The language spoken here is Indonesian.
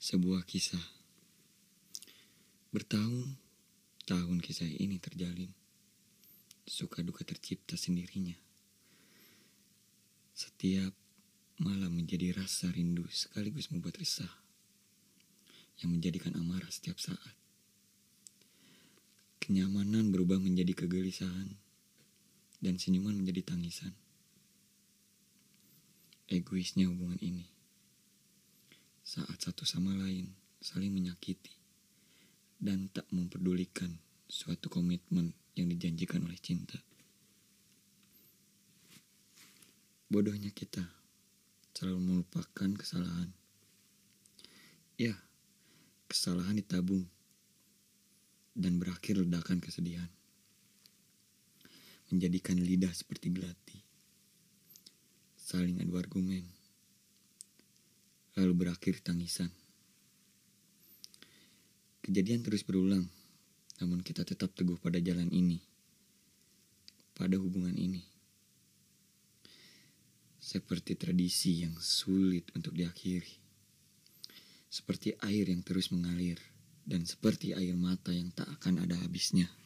Sebuah kisah. Bertahun-tahun kisah ini terjalin. Suka duka tercipta sendirinya. Setiap malam menjadi rasa rindu sekaligus membuat resah Yang menjadikan amarah setiap saat. Kenyamanan berubah menjadi kegelisahan Dan senyuman menjadi tangisan. Egoisnya hubungan ini saat satu sama lain saling menyakiti dan tak memperdulikan suatu komitmen yang dijanjikan oleh cinta. Bodohnya kita selalu melupakan kesalahan. Ya, kesalahan ditabung dan berakhir ledakan kesedihan. Menjadikan lidah seperti belati. Saling adu argumen lalu berakhir tangisan. Kejadian terus berulang, namun kita tetap teguh pada jalan ini, pada hubungan ini. Seperti tradisi yang sulit untuk diakhiri. Seperti air yang terus mengalir dan seperti air mata yang tak akan ada habisnya.